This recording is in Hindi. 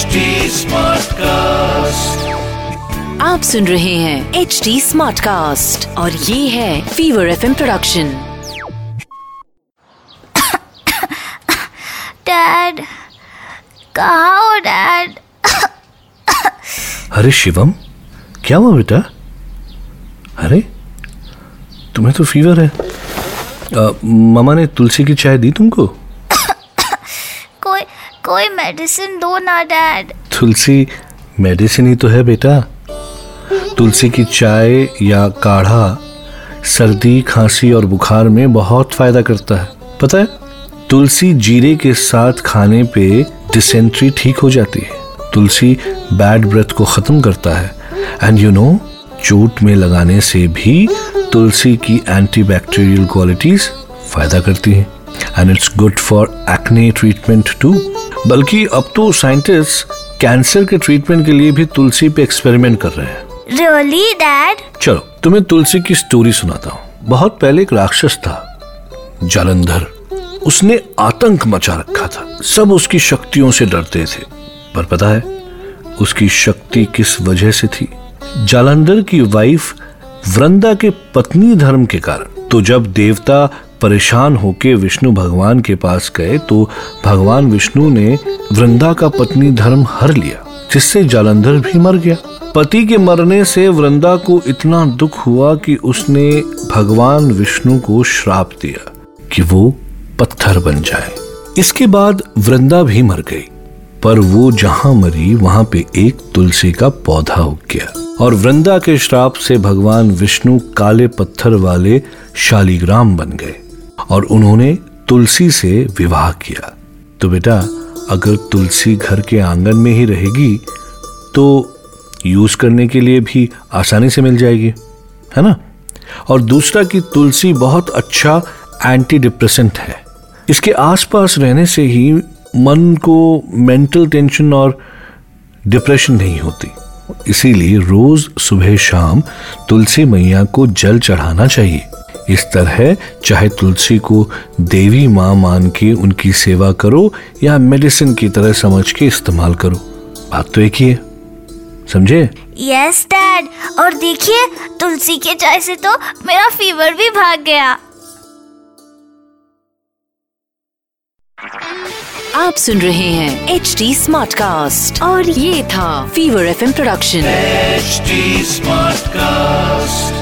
HD Smartcast. आप सुन रहे हैं एच डी स्मार्ट कास्ट और ये है फीवर एफ़ प्रोडक्शन डैड कहाँ हो डैड अरे शिवम क्या हुआ बेटा? अरे तुम्हें तो फीवर है। अ, मामा ने तुलसी की चाय दी तुमको? कोई मेडिसिन दो ना डैड तुलसी मेडिसिन ही तो है बेटा। तुलसी की चाय या काढ़ा सर्दी, खांसी और बुखार में बहुत फ़ायदा करता है। पता है, तुलसी जीरे के साथ खाने पे डिसेंट्री ठीक हो जाती है। तुलसी बैड ब्रेथ को खत्म करता है। एंड यू नो चोट में लगाने से भी तुलसी की एंटीबैक्टीरियल क्वालिटीज फ़ायदा करती हैं। And it's good for acne treatment too बल्कि अब तो साइंटिस्ट कैंसर के ट्रीटमेंट के लिए भी तुलसी पे एक्सपेरिमेंट कर रहे हैं। रियली डैड चलो तुम्हें तुलसी की स्टोरी सुनाता हूँ। बहुत पहले एक राक्षस था जालंधर। उसने आतंक मचा रखा था। सब उसकी शक्तियों से डरते थे। पर पता है उसकी शक्ति किस वजह से थी? जालंधर की वाइफ वृंदा के पत्नी धर्म के कारण। तो जब देवता परेशान होके विष्णु भगवान के पास गए तो भगवान विष्णु ने वृंदा का पत्नी धर्म हर लिया, जिससे जालंधर भी मर गया। पति के मरने से वृंदा को इतना दुख हुआ कि उसने भगवान विष्णु को श्राप दिया कि वो पत्थर बन जाए। इसके बाद वृंदा भी मर गई, पर वो जहाँ मरी, वहाँ पे एक तुलसी का पौधा उग गया। और वृंदा के श्राप से भगवान विष्णु काले पत्थर वाले शालीग्राम बन गए। और उन्होंने तुलसी से विवाह किया। तो बेटा, अगर तुलसी घर के आँगन में ही रहेगी तो यूज़ करने के लिए भी आसानी से मिल जाएगी, है ना? और दूसरा कि तुलसी बहुत अच्छा एंटी डिप्रेसेंट है। इसके आसपास रहने से ही मन को मेंटल टेंशन और डिप्रेशन नहीं होती। इसीलिए रोज सुबह शाम तुलसी मैया को जल चढ़ाना चाहिए। इस तरह चाहे तुलसी को देवी माँ मान के उनकी सेवा करो या मेडिसिन की तरह समझ के इस्तेमाल करो। बात तो एक ही है। समझे? यस डैड और देखिए तुलसी के चाय से तो मेरा फीवर भी भाग गया। आप सुन रहे हैं एच डी स्मार्ट कास्ट और ये था fever F production H smart Smartcast.